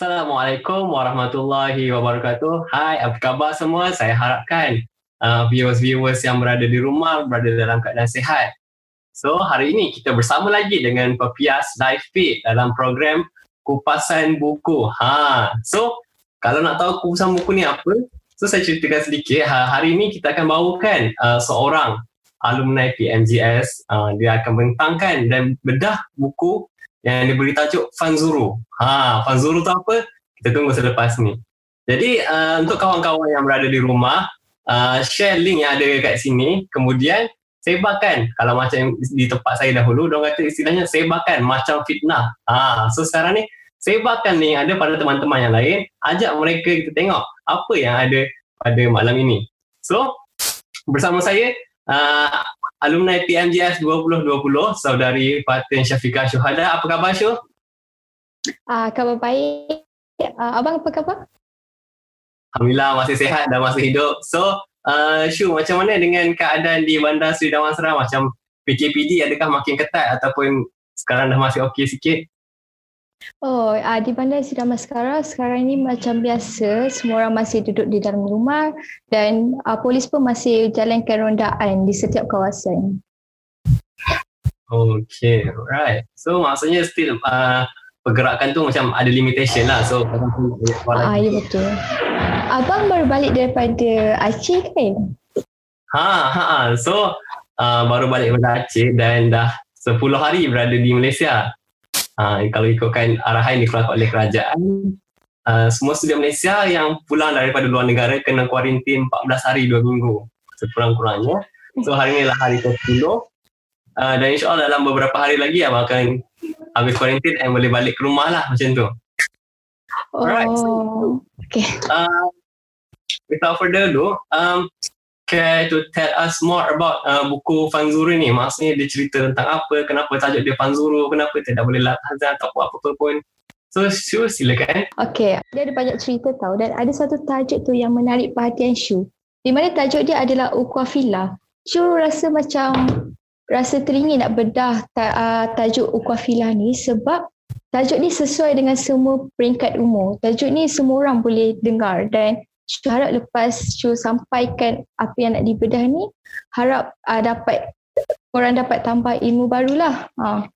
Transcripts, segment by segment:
Assalamualaikum warahmatullahi wabarakatuh. Hai, apa khabar semua? Saya harapkan uh, viewers-viewers yang berada di rumah berada dalam keadaan sihat. So, hari ini kita bersama lagi dengan Pepias Live Feed dalam program Kupasan Buku. Ha. So, kalau nak tahu kupasan buku ni apa, so saya ceritakan sedikit. Ha, hari ini kita akan bawakan uh, seorang alumni PMGS. Uh, dia akan bentangkan dan bedah buku yang diberi tajuk Fanzuru. Ha, Fanzuru tu apa? Kita tunggu selepas ni. Jadi uh, untuk kawan-kawan yang berada di rumah, uh, share link yang ada kat sini. Kemudian sebarkan. Kalau macam di tempat saya dahulu, orang kata istilahnya sebarkan macam fitnah. Ha, so sekarang ni sebarkan link ada pada teman-teman yang lain. Ajak mereka kita tengok apa yang ada pada malam ini. So bersama saya uh, alumni PMGS 2020 saudari Fatin Syafiqah Syuhada apa khabar Syuh? Ah khabar baik. Uh, abang apa khabar? Alhamdulillah masih sehat dan masih hidup. So uh, Syu macam mana dengan keadaan di Bandar Seri Damansara macam PKPD adakah makin ketat ataupun sekarang dah masih okey sikit? Oh, uh, di Bandar Seri Damansara sekarang ni macam biasa, semua orang masih duduk di dalam rumah dan uh, polis pun masih jalankan rondaan di setiap kawasan. Okay, right. So maksudnya still uh, pergerakan tu macam ada limitation lah. So Ah, ya betul. Abang baru balik daripada Aceh kan? Ha, ha, ha. So uh, baru balik daripada Aceh dan dah 10 hari berada di Malaysia. Uh, kalau ikutkan arahan yang dikeluarkan oleh kerajaan, uh, semua student Malaysia yang pulang daripada luar negara kena kuarantin 14 hari 2 minggu sekurang-kurangnya. So hari ni lah hari ke-10 uh, dan insyaAllah dalam beberapa hari lagi abang akan habis kuarantin dan boleh balik ke rumah lah macam tu. Oh, Alright. So, okay. Uh, without further ado, um, care to tell us more about uh, buku Fanzuru ni? Maksudnya dia cerita tentang apa, kenapa tajuk dia Fanzuru, kenapa tidak boleh latazan atau apa-apa pun. So, Shu silakan. Okay, dia ada banyak cerita tau dan ada satu tajuk tu yang menarik perhatian Shu. Di mana tajuk dia adalah Ukwafila. Shu rasa macam rasa teringin nak bedah ta, uh, tajuk Ukwafila ni sebab tajuk ni sesuai dengan semua peringkat umur. Tajuk ni semua orang boleh dengar dan Syu harap lepas Syu sampaikan apa yang nak dibedah ni, harap uh, dapat orang dapat tambah ilmu barulah. Ha.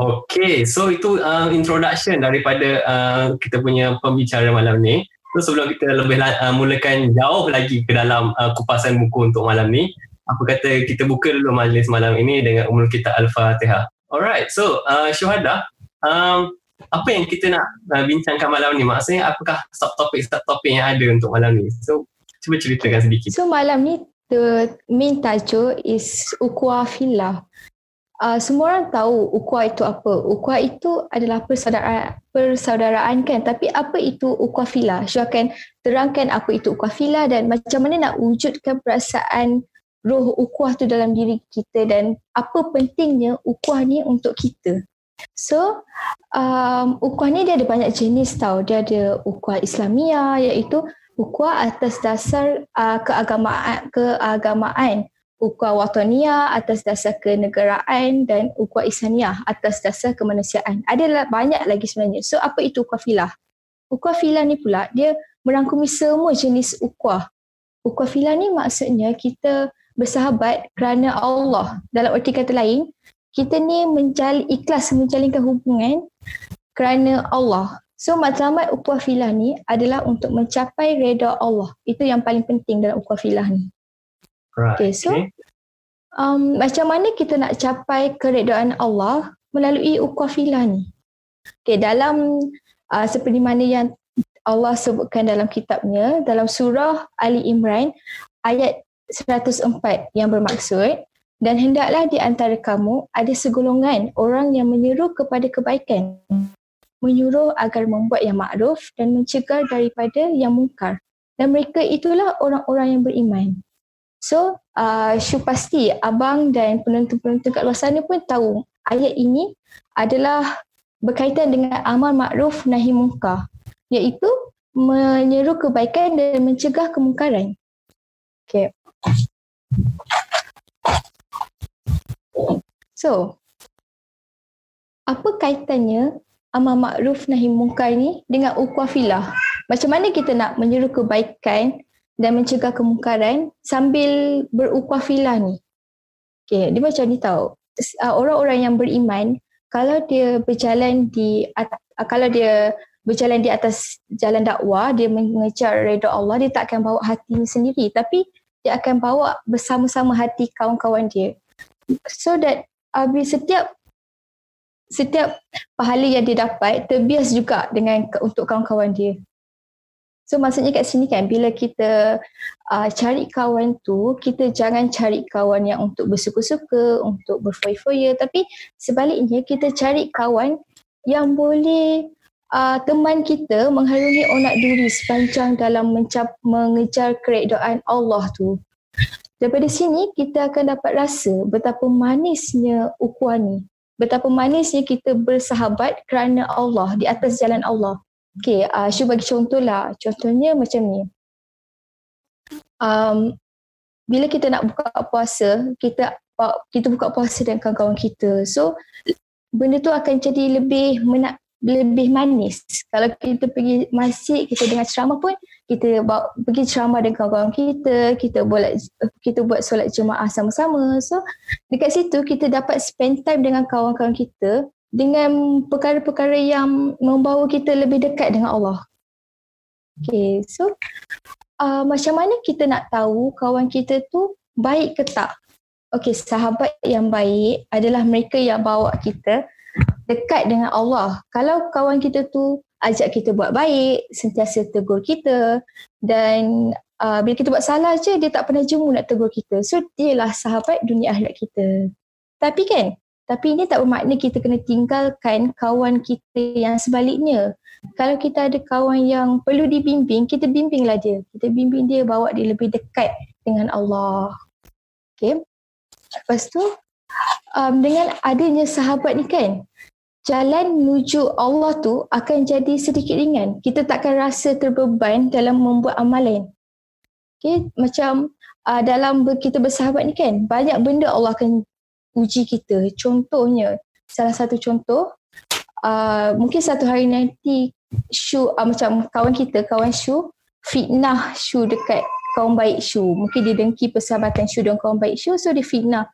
Okay, so itu uh, introduction daripada uh, kita punya pembicara malam ni. So sebelum kita lebih uh, mulakan jauh lagi ke dalam uh, kupasan buku untuk malam ni, apa kata kita buka dulu majlis malam ini dengan umur kita Al-Fatihah. Alright, so uh, Syuhada, um, apa yang kita nak uh, bincangkan malam ni? Maksudnya apakah subtopik subtopik yang ada untuk malam ni? So cuba ceritakan sedikit. So malam ni the main tajuk is ukhuwah fillah. Uh, semua orang tahu ukhuwah itu apa. Ukhuwah itu adalah persaudaraan persaudaraan kan? Tapi apa itu ukhuwah fillah? Saya akan terangkan apa itu ukhuwah fillah dan macam mana nak wujudkan perasaan roh ukhuwah tu dalam diri kita dan apa pentingnya ukhuwah ni untuk kita So, um, ukuah ni dia ada banyak jenis tau. Dia ada ukuah Islamia iaitu ukuah atas dasar uh, keagamaan, keagamaan. Ukuah Watonia atas dasar kenegaraan dan ukuah Islamia atas dasar kemanusiaan. Ada banyak lagi sebenarnya. So, apa itu ukuah filah? Ukuah filah ni pula, dia merangkumi semua jenis ukuah. Ukuah filah ni maksudnya kita bersahabat kerana Allah. Dalam erti kata lain, kita ni menjal ikhlas menjalinkan hubungan kerana Allah. So matlamat ukhuwah filah ni adalah untuk mencapai reda Allah. Itu yang paling penting dalam ukhuwah filah ni. Right. Okay, so okay. Um, macam mana kita nak capai keredaan Allah melalui ukhuwah filah ni? Okay, dalam uh, seperti mana yang Allah sebutkan dalam kitabnya, dalam surah Ali Imran ayat 104 yang bermaksud dan hendaklah di antara kamu ada segolongan orang yang menyeru kepada kebaikan, menyuruh agar membuat yang makruf dan mencegah daripada yang mungkar. Dan mereka itulah orang-orang yang beriman. So, uh, Syu pasti abang dan penonton-penonton kat luar sana pun tahu ayat ini adalah berkaitan dengan amal makruf nahi mungkar. Iaitu menyeru kebaikan dan mencegah kemungkaran. Okay. So, apa kaitannya amar makruf nahi mungkar ni dengan ukhuwah filah. Macam mana kita nak menyeru kebaikan dan mencegah kemungkaran sambil berukhuwah filah ni? Okay, dia macam ni tau. Uh, orang-orang yang beriman, kalau dia berjalan di uh, kalau dia berjalan di atas jalan dakwah, dia mengejar redha Allah, dia tak akan bawa hati sendiri. Tapi dia akan bawa bersama-sama hati kawan-kawan dia. So that uh, setiap setiap pahala yang dia dapat terbias juga dengan untuk kawan-kawan dia. So maksudnya kat sini kan bila kita uh, cari kawan tu, kita jangan cari kawan yang untuk bersuka-suka, untuk berfoya-foya tapi sebaliknya kita cari kawan yang boleh uh, teman kita mengharungi onak duri sepanjang dalam mencap, mengejar keredaan Allah tu. Daripada sini kita akan dapat rasa betapa manisnya ukhuwah ni betapa manisnya kita bersahabat kerana Allah di atas jalan Allah. Okay, uh, Syu bagi contoh lah. Contohnya macam ni. Um, bila kita nak buka puasa, kita kita buka puasa dengan kawan-kawan kita. So, benda tu akan jadi lebih menak, lebih manis. Kalau kita pergi masjid, kita dengar ceramah pun, kita bawa, pergi ceramah dengan kawan-kawan kita, kita buat kita buat solat jemaah sama-sama. So, dekat situ kita dapat spend time dengan kawan-kawan kita dengan perkara-perkara yang membawa kita lebih dekat dengan Allah. Okay, so uh, macam mana kita nak tahu kawan kita tu baik ke tak? Okay, sahabat yang baik adalah mereka yang bawa kita dekat dengan Allah. Kalau kawan kita tu ajak kita buat baik, sentiasa tegur kita dan uh, bila kita buat salah je dia tak pernah jemu nak tegur kita. So dialah sahabat dunia akhirat kita. Tapi kan, tapi ini tak bermakna kita kena tinggalkan kawan kita yang sebaliknya. Kalau kita ada kawan yang perlu dibimbing, kita bimbinglah dia. Kita bimbing dia bawa dia lebih dekat dengan Allah. Okay. Lepas tu, um, dengan adanya sahabat ni kan, jalan menuju Allah tu akan jadi sedikit ringan. Kita takkan rasa terbeban dalam membuat amalan. Okay, macam uh, dalam kita bersahabat ni kan, banyak benda Allah akan uji kita. Contohnya, salah satu contoh, uh, mungkin satu hari nanti Shu, uh, macam kawan kita, kawan Shu, fitnah Shu dekat kawan baik Shu. Mungkin dia dengki persahabatan Shu dengan kawan baik Shu, so dia fitnah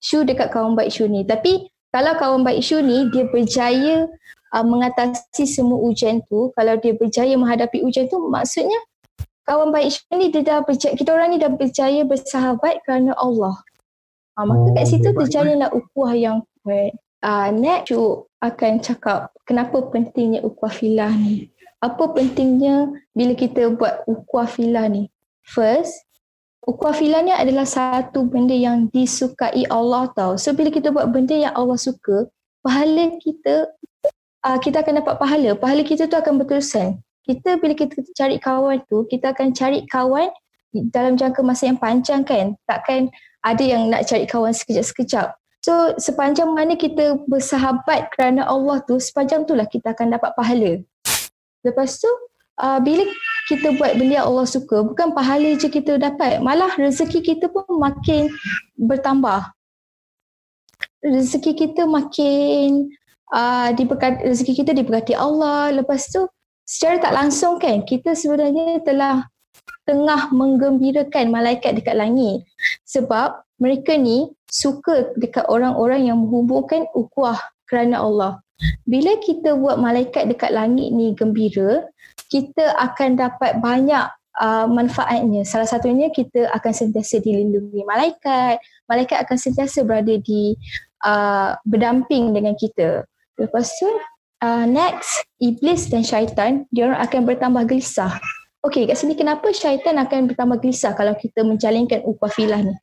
Shu dekat kawan baik Shu ni. Tapi kalau kawan baik Syu ni dia berjaya uh, mengatasi semua ujian tu, kalau dia berjaya menghadapi ujian tu maksudnya kawan baik Syu ni dia dah berjaya, kita orang ni dah berjaya bersahabat kerana Allah. Uh, maka kat situ terjalinlah ukhuwah yang kuat. Uh, next Syu akan cakap kenapa pentingnya ukhuwah filah ni. Apa pentingnya bila kita buat ukhuwah filah ni? First, Ni adalah satu benda yang disukai Allah tau. So bila kita buat benda yang Allah suka, pahala kita, uh, kita akan dapat pahala. Pahala kita tu akan berterusan. Kita bila kita cari kawan tu, kita akan cari kawan dalam jangka masa yang panjang kan. Takkan ada yang nak cari kawan sekejap-sekejap. So sepanjang mana kita bersahabat kerana Allah tu, sepanjang tu lah kita akan dapat pahala. Lepas tu, uh, bila kita buat benda yang Allah suka, bukan pahala je kita dapat, malah rezeki kita pun makin bertambah. Rezeki kita makin uh, diberkati, rezeki kita diberkati Allah. Lepas tu secara tak langsung kan kita sebenarnya telah tengah menggembirakan malaikat dekat langit. Sebab mereka ni suka dekat orang-orang yang menghubungkan ukhuwah kerana Allah. Bila kita buat malaikat dekat langit ni gembira, kita akan dapat banyak uh, manfaatnya. Salah satunya kita akan sentiasa dilindungi malaikat. Malaikat akan sentiasa berada di uh, berdamping dengan kita. Lepas tu, uh, next, iblis dan syaitan, dia orang akan bertambah gelisah. Okey, kat sini kenapa syaitan akan bertambah gelisah kalau kita menjalinkan ukhuwah filah ni?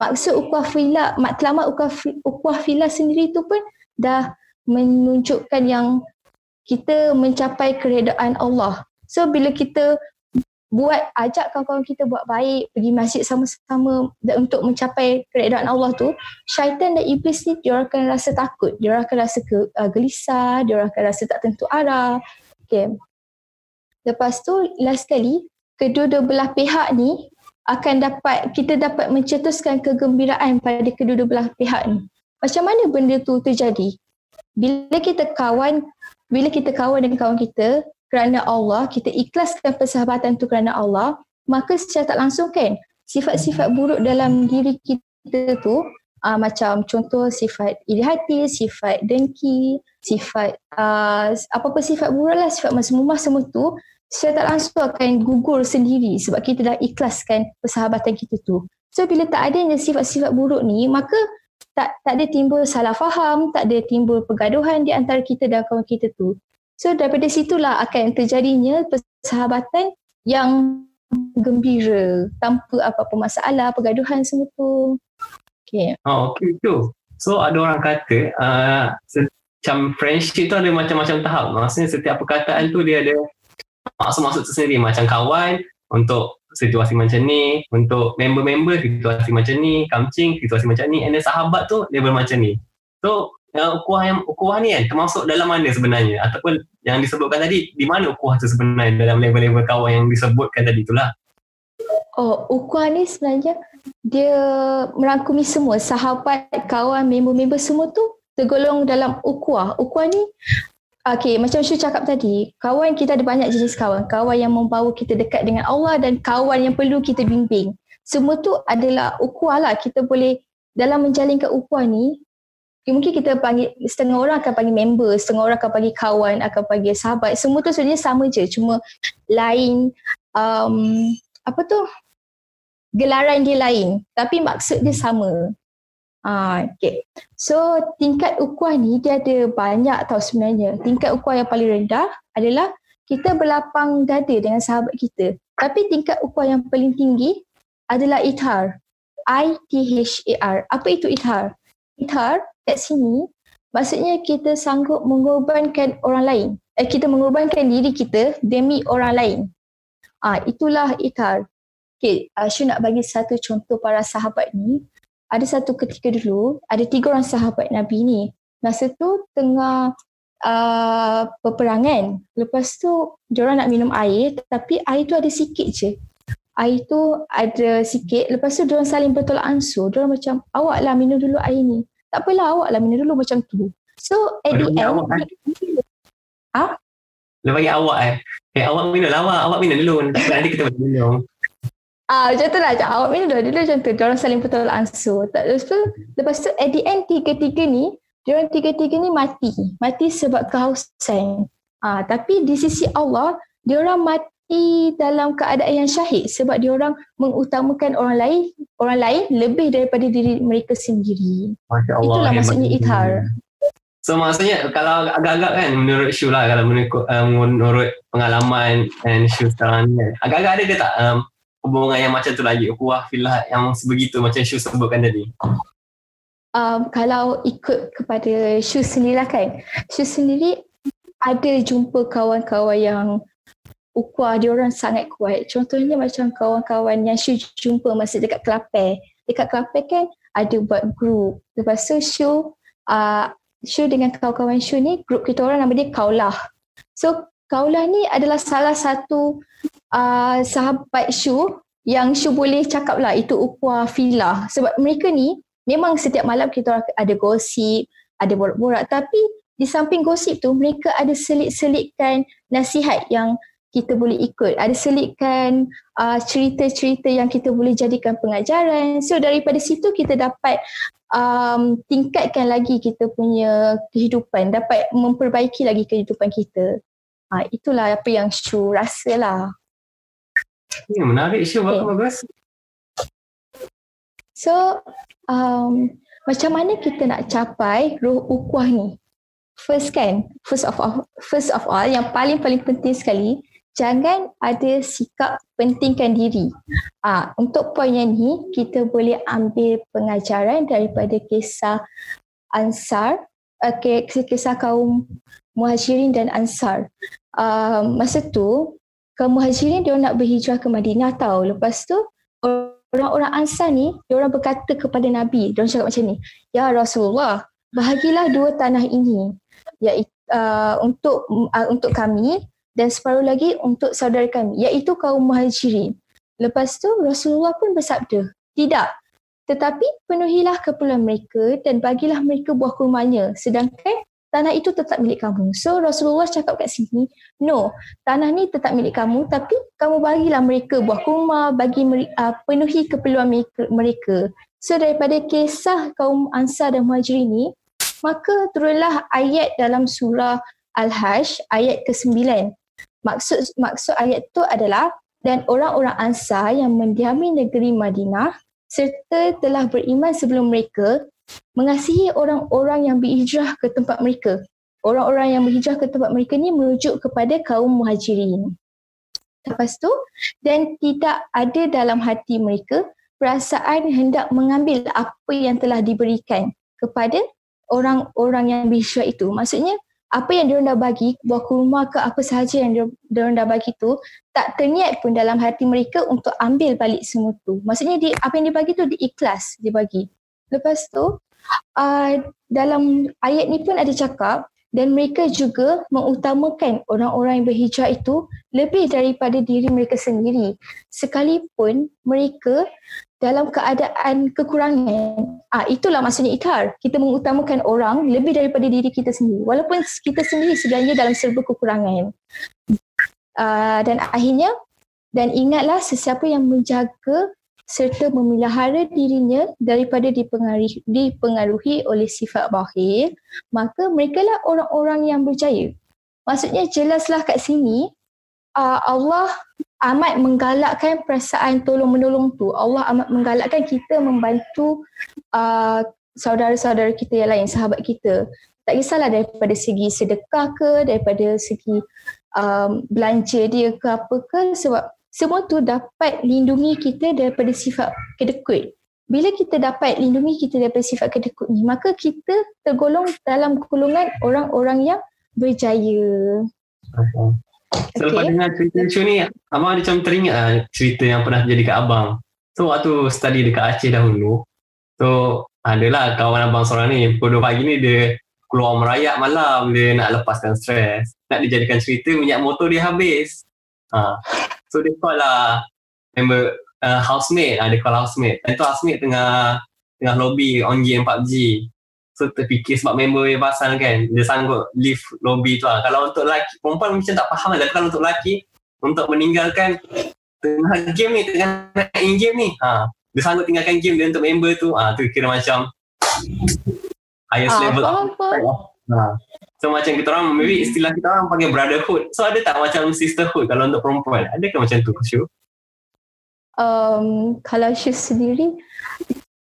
Maksud ukhuwah filah, matlamat ukhuwah filah sendiri tu pun dah menunjukkan yang kita mencapai keredaan Allah. So bila kita buat ajak kawan-kawan kita buat baik, pergi masjid sama-sama untuk mencapai keredaan Allah tu, syaitan dan iblis ni dia akan rasa takut, dia akan rasa ke, uh, gelisah, dia akan rasa tak tentu arah. Okay. Lepas tu last sekali, kedua-dua belah pihak ni akan dapat kita dapat mencetuskan kegembiraan pada kedua-dua belah pihak ni. Macam mana benda tu terjadi? Bila kita kawan bila kita kawan dengan kawan kita kerana Allah, kita ikhlaskan persahabatan tu kerana Allah, maka secara tak langsung kan sifat-sifat buruk dalam diri kita tu uh, macam contoh sifat iri hati, sifat dengki, sifat uh, apa-apa sifat buruk lah, sifat masmumah semua tu secara tak langsung akan gugur sendiri sebab kita dah ikhlaskan persahabatan kita tu. So bila tak adanya sifat-sifat buruk ni, maka tak tak ada timbul salah faham, tak ada timbul pergaduhan di antara kita dan kawan kita tu. So daripada situlah akan terjadinya persahabatan yang gembira tanpa apa-apa masalah, pergaduhan semua tu. Okay. Oh, okay tu. So ada orang kata uh, macam friendship tu ada macam-macam tahap. Maksudnya setiap perkataan tu dia ada maksud-maksud tersendiri. Macam kawan untuk situasi macam ni, untuk member-member situasi macam ni, kamcing situasi macam ni, and then sahabat tu level macam ni. So yang ukuah yang ukuah ni kan termasuk dalam mana sebenarnya? Ataupun yang disebutkan tadi di mana ukuah tu sebenarnya dalam level-level kawan yang disebutkan tadi itulah oh ukuah ni sebenarnya dia merangkumi semua. Sahabat kawan member-member semua tu tergolong dalam ukuah. Ukuah ni Okay, macam Syu cakap tadi, kawan kita ada banyak jenis kawan. Kawan yang membawa kita dekat dengan Allah dan kawan yang perlu kita bimbing. Semua tu adalah ukuah lah. Kita boleh dalam menjalinkan ukuah ni, mungkin kita panggil setengah orang akan panggil member, setengah orang akan panggil kawan, akan panggil sahabat. Semua tu sebenarnya sama je, cuma lain um, apa tu? Gelaran dia lain, tapi maksud dia sama. Ah, okay. So tingkat ukuah ni dia ada banyak tau sebenarnya. Tingkat ukuah yang paling rendah adalah kita berlapang dada dengan sahabat kita. Tapi tingkat ukuah yang paling tinggi adalah ithar. I-T-H-A-R. Apa itu ithar? Ithar kat sini maksudnya kita sanggup mengorbankan orang lain. Eh, kita mengorbankan diri kita demi orang lain. Ah, itulah ikar. Okay, uh, Syu nak bagi satu contoh para sahabat ni. Ada satu ketika dulu, ada tiga orang sahabat Nabi ni. Masa tu tengah uh, peperangan. Lepas tu, diorang nak minum air tapi air tu ada sikit je. Air tu ada sikit. Lepas tu, diorang saling bertolak ansur. Diorang macam, awak lah minum dulu air ni tak apalah awak lah minum dulu macam tu. So at the end, awak, eh? ha? Dia bagi awak eh. Eh awak minum lah awak. Awak minum dulu. Nanti kita minum. Ah, macam tu lah. Macam awak minum dulu. Dulu macam tu. Diorang saling betul ansur. Lepas tu, lepas tu at the end tiga-tiga ni, diorang tiga-tiga ni mati. Mati sebab kehausan. Ah, tapi di sisi Allah, diorang mati mati dalam keadaan yang syahid sebab dia orang mengutamakan orang lain orang lain lebih daripada diri mereka sendiri. Masya Allah. Itulah maksudnya ithar. So maksudnya kalau agak-agak kan menurut Shu lah kalau menurut, uh, menurut pengalaman and Shu sekarang ni kan, agak-agak ada ke tak um, hubungan yang macam tu lagi ukuah filah yang sebegitu macam Shu sebutkan tadi? Um, kalau ikut kepada Shu sendiri lah kan Shu sendiri ada jumpa kawan-kawan yang ukuah dia orang sangat kuat. Contohnya macam kawan-kawan yang Shu jumpa masa dekat Kelapar. Dekat Kelapar kan ada buat group. Lepas tu Shu, uh, Shu dengan kawan-kawan Shu ni, group kita orang nama dia Kaulah. So Kaulah ni adalah salah satu uh, sahabat Shu yang Shu boleh cakap lah itu ukuah filah. Sebab mereka ni memang setiap malam kita ada gosip, ada borak-borak. Tapi di samping gosip tu mereka ada selit-selitkan nasihat yang kita boleh ikut. Ada selitkan uh, cerita-cerita yang kita boleh jadikan pengajaran. So daripada situ kita dapat um, tingkatkan lagi kita punya kehidupan, dapat memperbaiki lagi kehidupan kita. Uh, itulah apa yang Shu rasa lah. Ya, menarik Shu, okay. bagus. So, um, macam mana kita nak capai roh ukuah ni? First kan, first of all, first of all yang paling-paling penting sekali, jangan ada sikap pentingkan diri. Ah, untuk poin yang ni, kita boleh ambil pengajaran daripada kisah Ansar, okay, ah, kisah kaum Muhajirin dan Ansar. Uh, masa tu, kaum Muhajirin dia nak berhijrah ke Madinah tau. Lepas tu, orang-orang Ansar ni, dia orang berkata kepada Nabi, dia orang cakap macam ni, Ya Rasulullah, bahagilah dua tanah ini iaitu uh, untuk uh, untuk kami dan separuh lagi untuk saudara kami iaitu kaum muhajirin. Lepas tu Rasulullah pun bersabda, tidak. Tetapi penuhilah keperluan mereka dan bagilah mereka buah kurmanya. Sedangkan tanah itu tetap milik kamu. So Rasulullah cakap kat sini, no, tanah ni tetap milik kamu tapi kamu bagilah mereka buah kurma, bagi uh, penuhi keperluan mereka. So daripada kisah kaum Ansar dan Muhajirin ni, maka turunlah ayat dalam surah Al-Hajj ayat ke-9. Maksud maksud ayat tu adalah dan orang-orang Ansar yang mendiami negeri Madinah serta telah beriman sebelum mereka mengasihi orang-orang yang berhijrah ke tempat mereka. Orang-orang yang berhijrah ke tempat mereka ni merujuk kepada kaum muhajirin. Lepas tu, dan tidak ada dalam hati mereka perasaan hendak mengambil apa yang telah diberikan kepada orang-orang yang berhijrah itu. Maksudnya, apa yang diorang dah bagi, buah kurma ke apa sahaja yang diorang dah bagi tu, tak terniat pun dalam hati mereka untuk ambil balik semua tu. Maksudnya dia, apa yang dia bagi tu, dia ikhlas dia bagi. Lepas tu, uh, dalam ayat ni pun ada cakap, dan mereka juga mengutamakan orang-orang yang berhijrah itu lebih daripada diri mereka sendiri. Sekalipun mereka dalam keadaan kekurangan. Ah itulah maksudnya ikhar. Kita mengutamakan orang lebih daripada diri kita sendiri. Walaupun kita sendiri sebenarnya dalam serba kekurangan. Uh, dan akhirnya dan ingatlah sesiapa yang menjaga serta memelihara dirinya daripada dipengaruhi, dipengaruhi oleh sifat bakhil, maka mereka lah orang-orang yang berjaya. Maksudnya jelaslah kat sini Allah amat menggalakkan perasaan tolong menolong tu. Allah amat menggalakkan kita membantu saudara-saudara kita yang lain, sahabat kita. Tak kisahlah daripada segi sedekah ke, daripada segi um, belanja dia ke apa ke sebab semua tu dapat lindungi kita daripada sifat kedekut. Bila kita dapat lindungi kita daripada sifat kedekut ni, maka kita tergolong dalam golongan orang-orang yang berjaya. Okay. Selepas okay. dengar cerita Shu ni, Abang ada macam teringat lah cerita yang pernah terjadi kat Abang. So waktu study dekat Aceh dahulu, so adalah kawan Abang seorang ni, pukul 2 pagi ni dia keluar merayak malam, dia nak lepaskan stres. Nak dijadikan cerita, minyak motor dia habis. Ha. So dia call lah member uh, housemate, ha, dia call housemate. Dan tu housemate tengah tengah lobby on game PUBG. So terfikir sebab member dia pasal kan Dia sanggup leave lobby tu lah Kalau untuk lelaki Perempuan macam tak faham lah kalau untuk lelaki Untuk meninggalkan Tengah game ni Tengah in game ni ha, Dia sanggup tinggalkan game dia untuk member tu ha, Tu kira macam Highest ah, level apa, apa. Ha. So macam kita orang Maybe istilah kita orang Panggil brotherhood. So ada tak macam sisterhood Kalau untuk perempuan? Ada ke macam tu Syu? Um, kalau Syu sendiri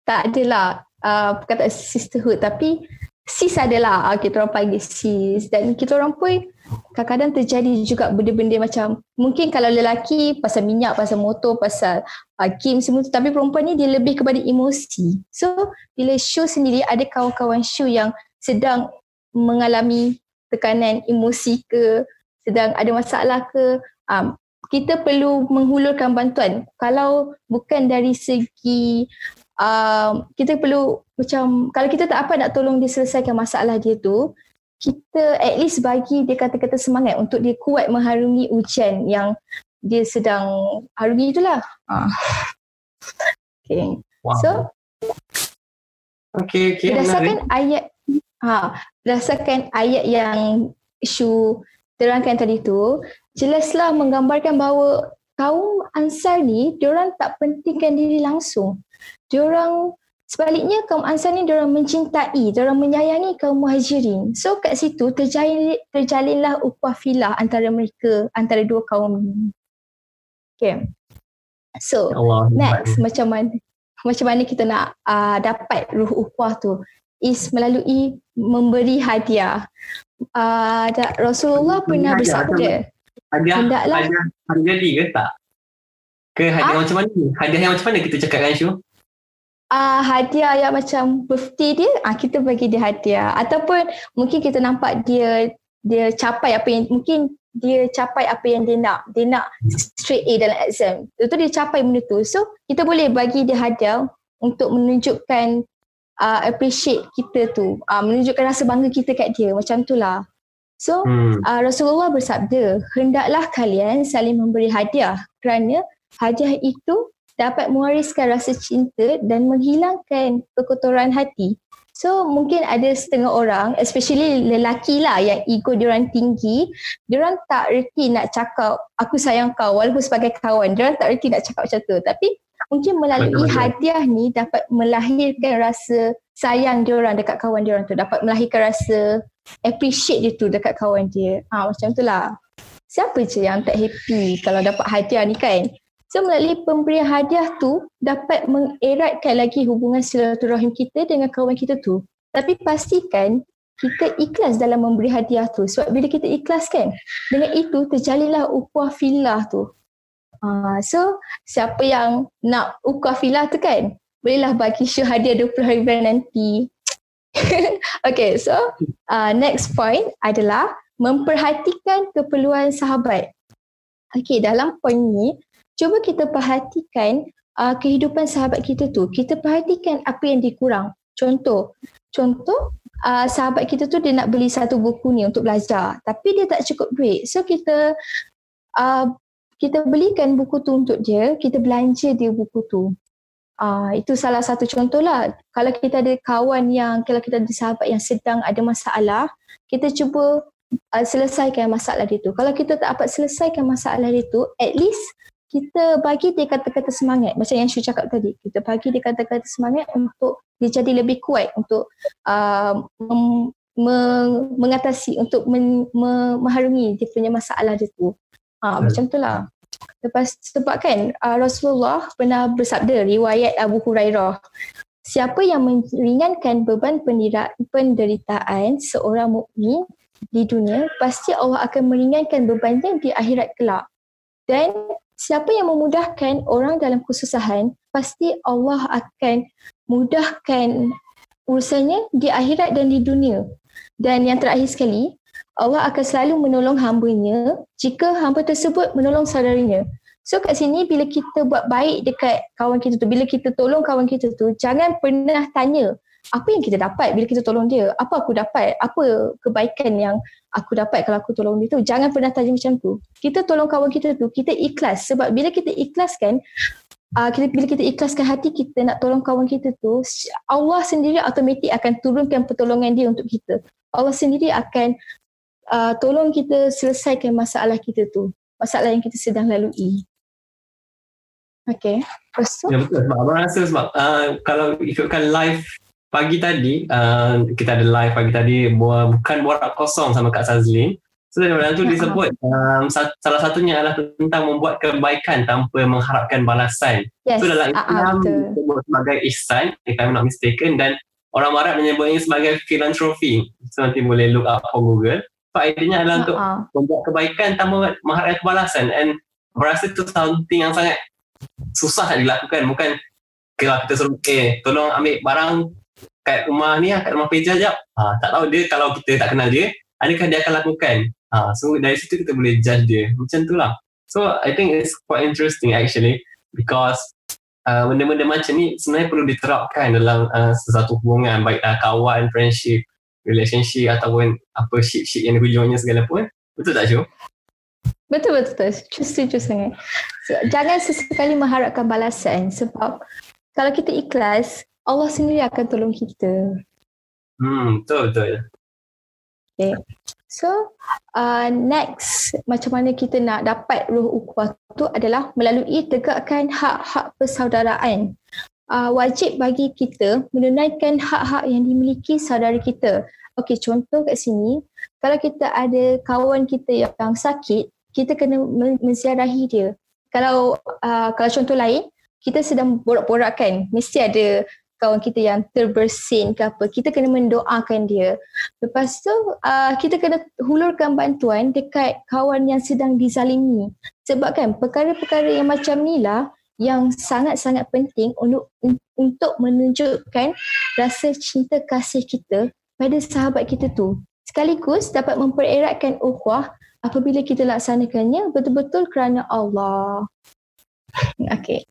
Tak adalah uh, kata sisterhood tapi sis adalah uh, kita orang panggil sis. Dan kita orang pun kadang-kadang terjadi juga benda-benda macam mungkin kalau lelaki pasal minyak, pasal motor, pasal uh, game semua tu tapi perempuan ni dia lebih kepada emosi. So bila show sendiri ada kawan-kawan show yang sedang mengalami tekanan emosi ke sedang ada masalah ke um, kita perlu menghulurkan bantuan kalau bukan dari segi uh, kita perlu macam kalau kita tak apa nak tolong dia selesaikan masalah dia tu kita at least bagi dia kata-kata semangat untuk dia kuat mengharungi ujian yang dia sedang harungi itulah. Uh. Okay. Wow. So Okay, okay. Berdasarkan ayat ha, berdasarkan ayat yang isu terangkan tadi tu, jelaslah menggambarkan bahawa kaum Ansar ni, diorang tak pentingkan diri langsung diorang sebaliknya kaum ansar ni diorang mencintai, diorang menyayangi kaum muhajirin. So kat situ terjalin, terjalinlah upah filah antara mereka, antara dua kaum ni. Okay. So Allah next Allah. macam mana macam mana kita nak uh, dapat ruh upah tu is melalui memberi hadiah. Uh, Rasulullah pernah bersabda. Hadiah, hadiah, hadiah jadi ke tak? Ke hadiah ha? macam mana? Hadiah yang macam mana kita cakapkan Syu? uh, hadiah yang macam birthday dia, uh, kita bagi dia hadiah. Ataupun mungkin kita nampak dia dia capai apa yang mungkin dia capai apa yang dia nak. Dia nak straight A dalam exam. Itu dia capai benda tu. So kita boleh bagi dia hadiah untuk menunjukkan uh, appreciate kita tu. Uh, menunjukkan rasa bangga kita kat dia. Macam tu lah. So hmm. uh, Rasulullah bersabda, hendaklah kalian saling memberi hadiah kerana hadiah itu dapat mewariskan rasa cinta dan menghilangkan kekotoran hati. So mungkin ada setengah orang, especially lelaki lah yang ego diorang tinggi, diorang tak reti nak cakap aku sayang kau walaupun sebagai kawan. Diorang tak reti nak cakap macam tu. Tapi mungkin melalui Betul-betul. hadiah ni dapat melahirkan rasa sayang diorang dekat kawan diorang tu. Dapat melahirkan rasa appreciate dia tu dekat kawan dia. Ha, macam tu lah. Siapa je yang tak happy kalau dapat hadiah ni kan? So melalui pemberian hadiah tu dapat mengeratkan lagi hubungan silaturahim kita dengan kawan kita tu. Tapi pastikan kita ikhlas dalam memberi hadiah tu. Sebab bila kita ikhlas kan, dengan itu terjalinlah ukuah filah tu. Uh, so siapa yang nak ukuah filah tu kan, bolehlah bagi show hadiah 20 hari bulan nanti. okay, so uh, next point adalah memperhatikan keperluan sahabat. Okay, dalam point ni, cuba kita perhatikan uh, kehidupan sahabat kita tu. Kita perhatikan apa yang dikurang. Contoh, contoh uh, sahabat kita tu dia nak beli satu buku ni untuk belajar. Tapi dia tak cukup duit. So kita uh, kita belikan buku tu untuk dia, kita belanja dia buku tu. Uh, itu salah satu contoh lah. Kalau kita ada kawan yang, kalau kita ada sahabat yang sedang ada masalah, kita cuba uh, selesaikan masalah dia tu. Kalau kita tak dapat selesaikan masalah dia tu, at least kita bagi dia kata-kata semangat macam yang Syu cakap tadi kita bagi dia kata-kata semangat untuk dia jadi lebih kuat untuk uh, mem, me, mengatasi untuk men, me, mengharungi dia punya masalah dia tu ha, hmm. macam tu lah lepas sebab kan uh, Rasulullah pernah bersabda riwayat Abu Hurairah siapa yang meringankan beban penderitaan seorang mukmin di dunia pasti Allah akan meringankan bebannya di akhirat kelak dan siapa yang memudahkan orang dalam kesusahan, pasti Allah akan mudahkan urusannya di akhirat dan di dunia. Dan yang terakhir sekali, Allah akan selalu menolong hambanya jika hamba tersebut menolong saudarinya. So kat sini bila kita buat baik dekat kawan kita tu, bila kita tolong kawan kita tu, jangan pernah tanya apa yang kita dapat bila kita tolong dia? Apa aku dapat? Apa kebaikan yang aku dapat kalau aku tolong dia tu? Jangan pernah tanya macam tu. Kita tolong kawan kita tu, kita ikhlas. Sebab bila kita ikhlaskan, uh, kita, bila kita ikhlaskan hati kita nak tolong kawan kita tu, Allah sendiri automatik akan turunkan pertolongan dia untuk kita. Allah sendiri akan uh, tolong kita selesaikan masalah kita tu. Masalah yang kita sedang lalui. Okay. Lepas tu? Ya betul. Sebab abang rasa sebab uh, kalau ikutkan live pagi tadi uh, kita ada live pagi tadi bukan borak kosong sama Kak Sazlin. So dalam tu disebut um, salah satunya adalah tentang membuat kebaikan tanpa mengharapkan balasan. Yes. So dalam Islam disebut sebagai ihsan if I'm not mistaken dan orang Arab menyebutnya sebagai philanthropy. So nanti boleh look up for Google. Idenya adalah untuk membuat kebaikan tanpa mengharapkan balasan and berasa tu something yang sangat susah dilakukan bukan kalau kita suruh eh tolong ambil barang kat rumah ni lah, kat rumah Peja jap. Ha, tak tahu dia kalau kita tak kenal dia, adakah dia akan lakukan? Ha, so dari situ kita boleh judge dia. Macam tu lah. So I think it's quite interesting actually because uh, benda-benda macam ni sebenarnya perlu diterapkan dalam uh, sesuatu hubungan baik uh, kawan, friendship, relationship ataupun apa ship-ship yang hujungnya segala pun. Betul tak Syul? Betul betul. Setuju sangat. So, jangan sesekali mengharapkan balasan sebab kalau kita ikhlas, Allah sendiri akan tolong kita. Hmm, betul betul. Okay. So, uh, next macam mana kita nak dapat ruh ukhuwah tu adalah melalui tegakkan hak-hak persaudaraan. Uh, wajib bagi kita menunaikan hak-hak yang dimiliki saudara kita. Okey, contoh kat sini, kalau kita ada kawan kita yang sakit, kita kena menziarahi dia. Kalau uh, kalau contoh lain, kita sedang borak-borak kan, mesti ada kawan kita yang terbersin ke apa, kita kena mendoakan dia. Lepas tu uh, kita kena hulurkan bantuan dekat kawan yang sedang dizalimi. Sebab kan perkara-perkara yang macam ni lah yang sangat-sangat penting untuk untuk menunjukkan rasa cinta kasih kita pada sahabat kita tu. Sekaligus dapat mempereratkan ukhuwah apabila kita laksanakannya betul-betul kerana Allah. Okay.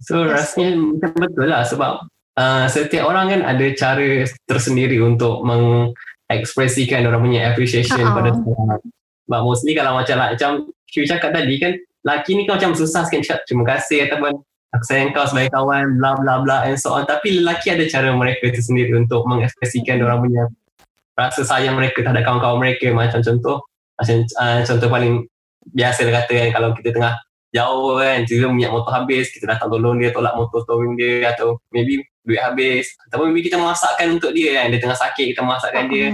So yes. rasanya macam betul lah sebab uh, setiap orang kan ada cara tersendiri untuk mengekspresikan orang punya appreciation uh-huh. pada seorang. Sebab mostly kalau macam macam Shu cakap tadi kan laki ni kan macam susah sikit cakap terima kasih ataupun aku sayang kau sebagai kawan bla bla bla and so on. Tapi lelaki ada cara mereka tu sendiri untuk mengekspresikan orang punya rasa sayang mereka terhadap kawan-kawan mereka. Macam contoh macam uh, contoh paling biasa lah kata kan kalau kita tengah jauh kan tiba minyak motor habis kita datang tolong dia tolak motor towing dia atau maybe duit habis ataupun maybe kita masakkan untuk dia kan. Dia tengah sakit kita masakkan dia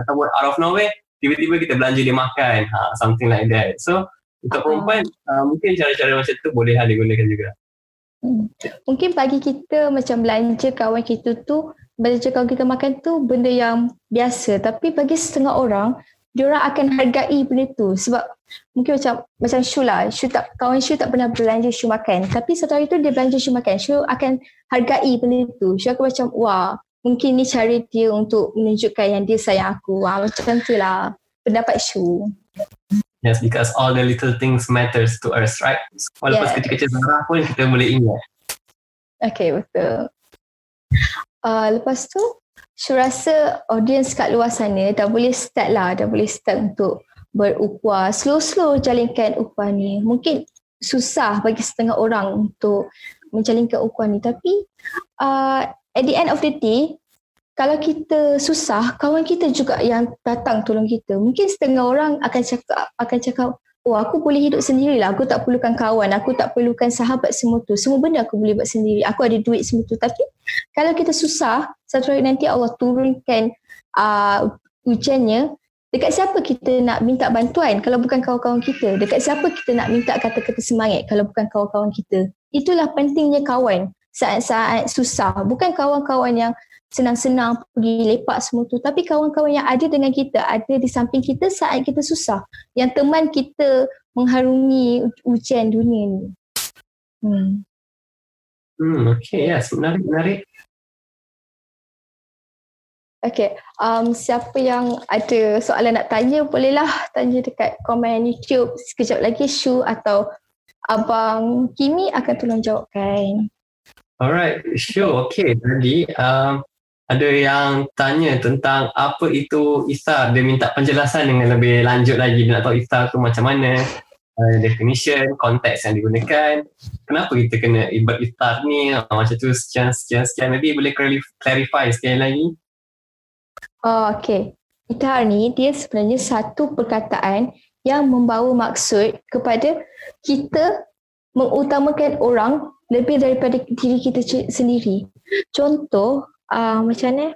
ataupun out of nowhere tiba-tiba kita belanja dia makan ha, something like that. So untuk perempuan uh, mungkin cara-cara macam tu boleh lah digunakan juga. Hmm. mungkin bagi kita macam belanja kawan kita tu belanja kawan kita makan tu benda yang biasa. Tapi bagi setengah orang diorang akan hargai benda tu. Sebab mungkin macam macam Shu lah. Shu tak, kawan Shu tak pernah belanja Shu makan. Tapi satu hari tu dia belanja Shu makan. Shu akan hargai benda tu. Shu akan macam wah mungkin ni cara dia untuk menunjukkan yang dia sayang aku. Wah macam tu lah pendapat Shu Yes, because all the little things matters to us, right? Walaupun yeah. kecil-kecil zarah pun kita boleh ingat. Okay, betul. Uh, lepas tu, Syu rasa audience kat luar sana dah boleh start lah, dah boleh start untuk berukhuwah. Slow-slow jalinkan ukhuwah ni. Mungkin susah bagi setengah orang untuk menjalinkan ukhuwah ni. Tapi uh, at the end of the day, kalau kita susah, kawan kita juga yang datang tolong kita. Mungkin setengah orang akan cakap, akan cakap oh aku boleh hidup sendirilah. Aku tak perlukan kawan. Aku tak perlukan sahabat semua tu. Semua benda aku boleh buat sendiri. Aku ada duit semua tu. Tapi kalau kita susah satu hari nanti Allah turunkan uh, ujiannya dekat siapa kita nak minta bantuan kalau bukan kawan-kawan kita? Dekat siapa kita nak minta kata-kata semangat kalau bukan kawan-kawan kita? Itulah pentingnya kawan. Saat-saat susah. Bukan kawan-kawan yang senang-senang pergi lepak semua tu. Tapi kawan-kawan yang ada dengan kita ada di samping kita saat kita susah. Yang teman kita mengharungi ujian dunia ni. Hmm. Hmm okay yes menarik menarik. Okay, um, siapa yang ada soalan nak tanya bolehlah tanya dekat komen YouTube. Sekejap lagi Shu atau Abang Kimi akan tolong jawabkan. Alright, sure. Okay, tadi um, ada yang tanya tentang apa itu iftar. Dia minta penjelasan dengan lebih lanjut lagi. Dia nak tahu iftar tu macam mana, uh, definition, konteks yang digunakan. Kenapa kita kena iftar ni, uh, macam tu sekian, sekian, sekian. Maybe boleh clarify sekali lagi. Oh, okay. Iftar ni dia sebenarnya satu perkataan yang membawa maksud kepada kita mengutamakan orang lebih daripada diri kita sendiri. Contoh, uh, macam mana?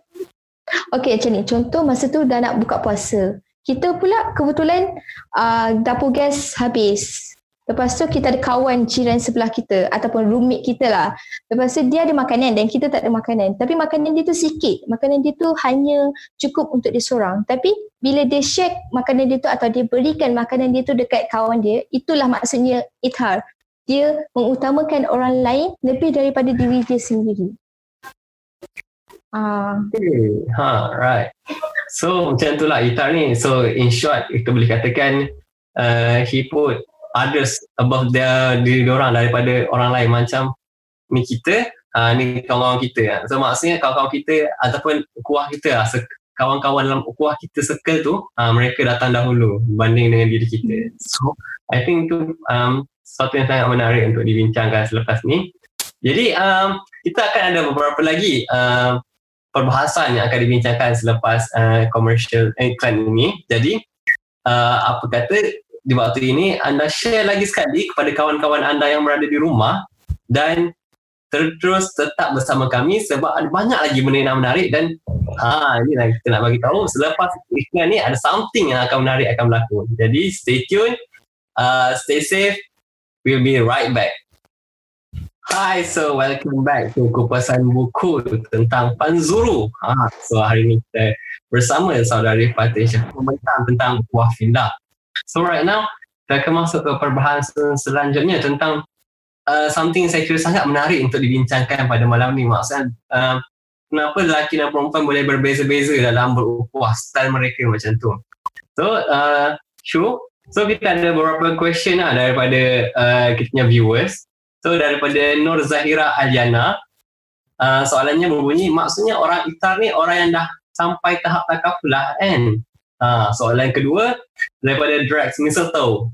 Okey macam ni. Contoh masa tu dah nak buka puasa. Kita pula kebetulan uh, dapur gas habis. Lepas tu kita ada kawan jiran sebelah kita ataupun roommate kita lah. Lepas tu dia ada makanan dan kita tak ada makanan. Tapi makanan dia tu sikit. Makanan dia tu hanya cukup untuk dia seorang. Tapi bila dia share makanan dia tu atau dia berikan makanan dia tu dekat kawan dia, itulah maksudnya ithar. Dia mengutamakan orang lain lebih daripada diri dia sendiri. Okay. Ha, right. So macam tu lah Itar ni. So in short kita boleh katakan uh, he put others above their diri orang daripada orang lain macam ni kita, uh, ni kawan-kawan kita. So maksudnya kawan-kawan kita ataupun kuah kita lah, kawan-kawan dalam kuah kita circle tu uh, mereka datang dahulu berbanding dengan diri kita. So I think tu um, satu yang sangat menarik untuk dibincangkan selepas ni. Jadi um, kita akan ada beberapa lagi um, perbahasan yang akan dibincangkan selepas uh, commercial iklan ini. Jadi uh, apa kata di waktu ini anda share lagi sekali kepada kawan-kawan anda yang berada di rumah dan terus tetap bersama kami sebab ada banyak lagi benda yang menarik dan ha ini lah kita nak bagi tahu selepas iklan ni ada something yang akan menarik akan berlaku. Jadi stay tune, uh, stay safe. We'll be right back. Hi, so welcome back to kupasan buku tentang Panzuru. Ha, so hari ini kita bersama saudari Fatih membentang tentang buah finda. So right now, kita akan masuk ke perbahasan selanjutnya tentang uh, something saya kira sangat menarik untuk dibincangkan pada malam ni. Maksudnya, uh, kenapa lelaki dan perempuan boleh berbeza-beza dalam berukuah style mereka macam tu. So, uh, Shu, so kita ada beberapa question lah daripada uh, kita punya viewers. So daripada Nur Zahira Aliana uh, Soalannya berbunyi Maksudnya orang itar ni orang yang dah sampai tahap takafulah kan uh, Soalan kedua Daripada Drax Mistletoe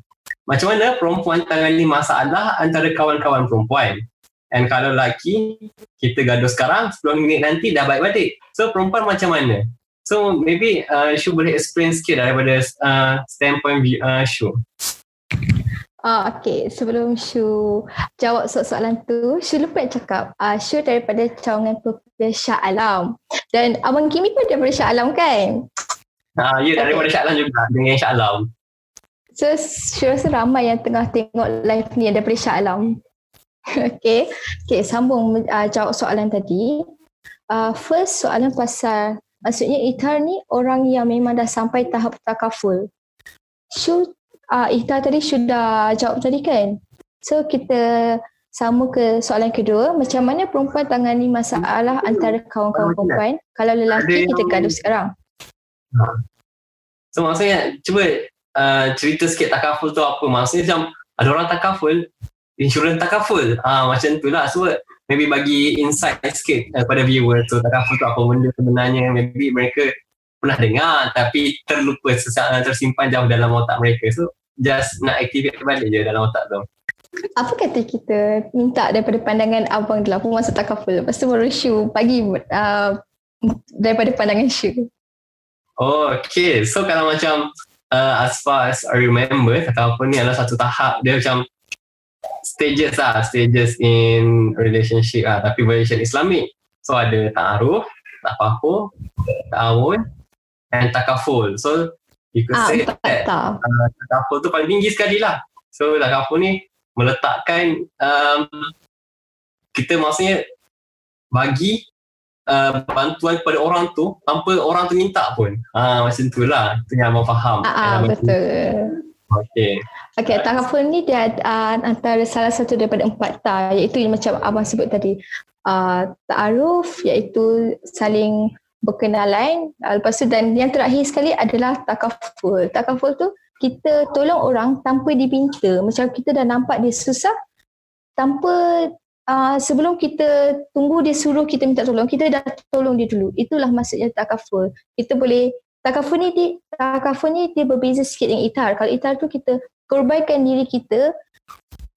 Macam mana perempuan tangani masalah antara kawan-kawan perempuan And kalau lelaki, kita gaduh sekarang, 10 minit nanti dah baik balik. So perempuan macam mana? So maybe uh, Shu boleh explain sikit daripada uh, standpoint uh, Shu. Ah, okay. Sebelum Shu jawab soalan tu, Shu lupa cakap uh, Shu daripada cawangan popular Shah Alam. Dan Abang Kimi pun daripada Shah Alam kan? Ah, ya, daripada okay. Shah Alam juga dengan Shah Alam. So, Shu rasa ramai yang tengah tengok live ni daripada Shah Alam. okay. Okay, sambung uh, jawab soalan tadi. Uh, first soalan pasal, maksudnya Itar ni orang yang memang dah sampai tahap takaful. Shu uh, Ita tadi sudah jawab tadi kan. So kita sama ke soalan kedua, macam mana perempuan tangani masalah antara kawan-kawan perempuan kalau lelaki kita gaduh sekarang? Ha. So maksudnya cuba uh, cerita sikit takaful tu apa? Maksudnya macam ada orang takaful, insurans takaful. Ah uh, macam tu lah. So maybe bagi insight sikit uh, pada viewer tu takaful tu apa benda sebenarnya. Maybe mereka pernah dengar tapi terlupa tersimpan jauh dalam otak mereka. So just nak activate balik je dalam otak tu. Apa kata kita minta daripada pandangan abang dulu apa masa takaful lepas tu baru Shu pagi uh, daripada pandangan Shu. Oh okay. So kalau macam uh, as far as I remember takaful ni adalah satu tahap dia macam stages lah stages in relationship lah tapi version Islamic. So ada ta'aruf, tafahuh, ta'awun and takaful. So You could ah, say that uh, takaful tu paling tinggi sekali lah. So takaful ni meletakkan um, kita maksudnya bagi uh, bantuan kepada orang tu tanpa orang tu minta pun. Ha, macam tu lah. Itu yang abang faham. Ah, ah betul. Okay. Okay, takaful ni dia uh, antara salah satu daripada empat ta iaitu yang macam abang sebut tadi. Uh, ta'aruf iaitu saling berkenalan. Uh, lepas tu dan yang terakhir sekali adalah takaful. Takaful tu kita tolong orang tanpa dipinta. Macam kita dah nampak dia susah tanpa uh, sebelum kita tunggu dia suruh kita minta tolong kita dah tolong dia dulu. Itulah maksudnya takaful. Kita boleh takaful ni dia, takaful ni dia berbeza sikit dengan itar kalau itar tu kita korbankan diri kita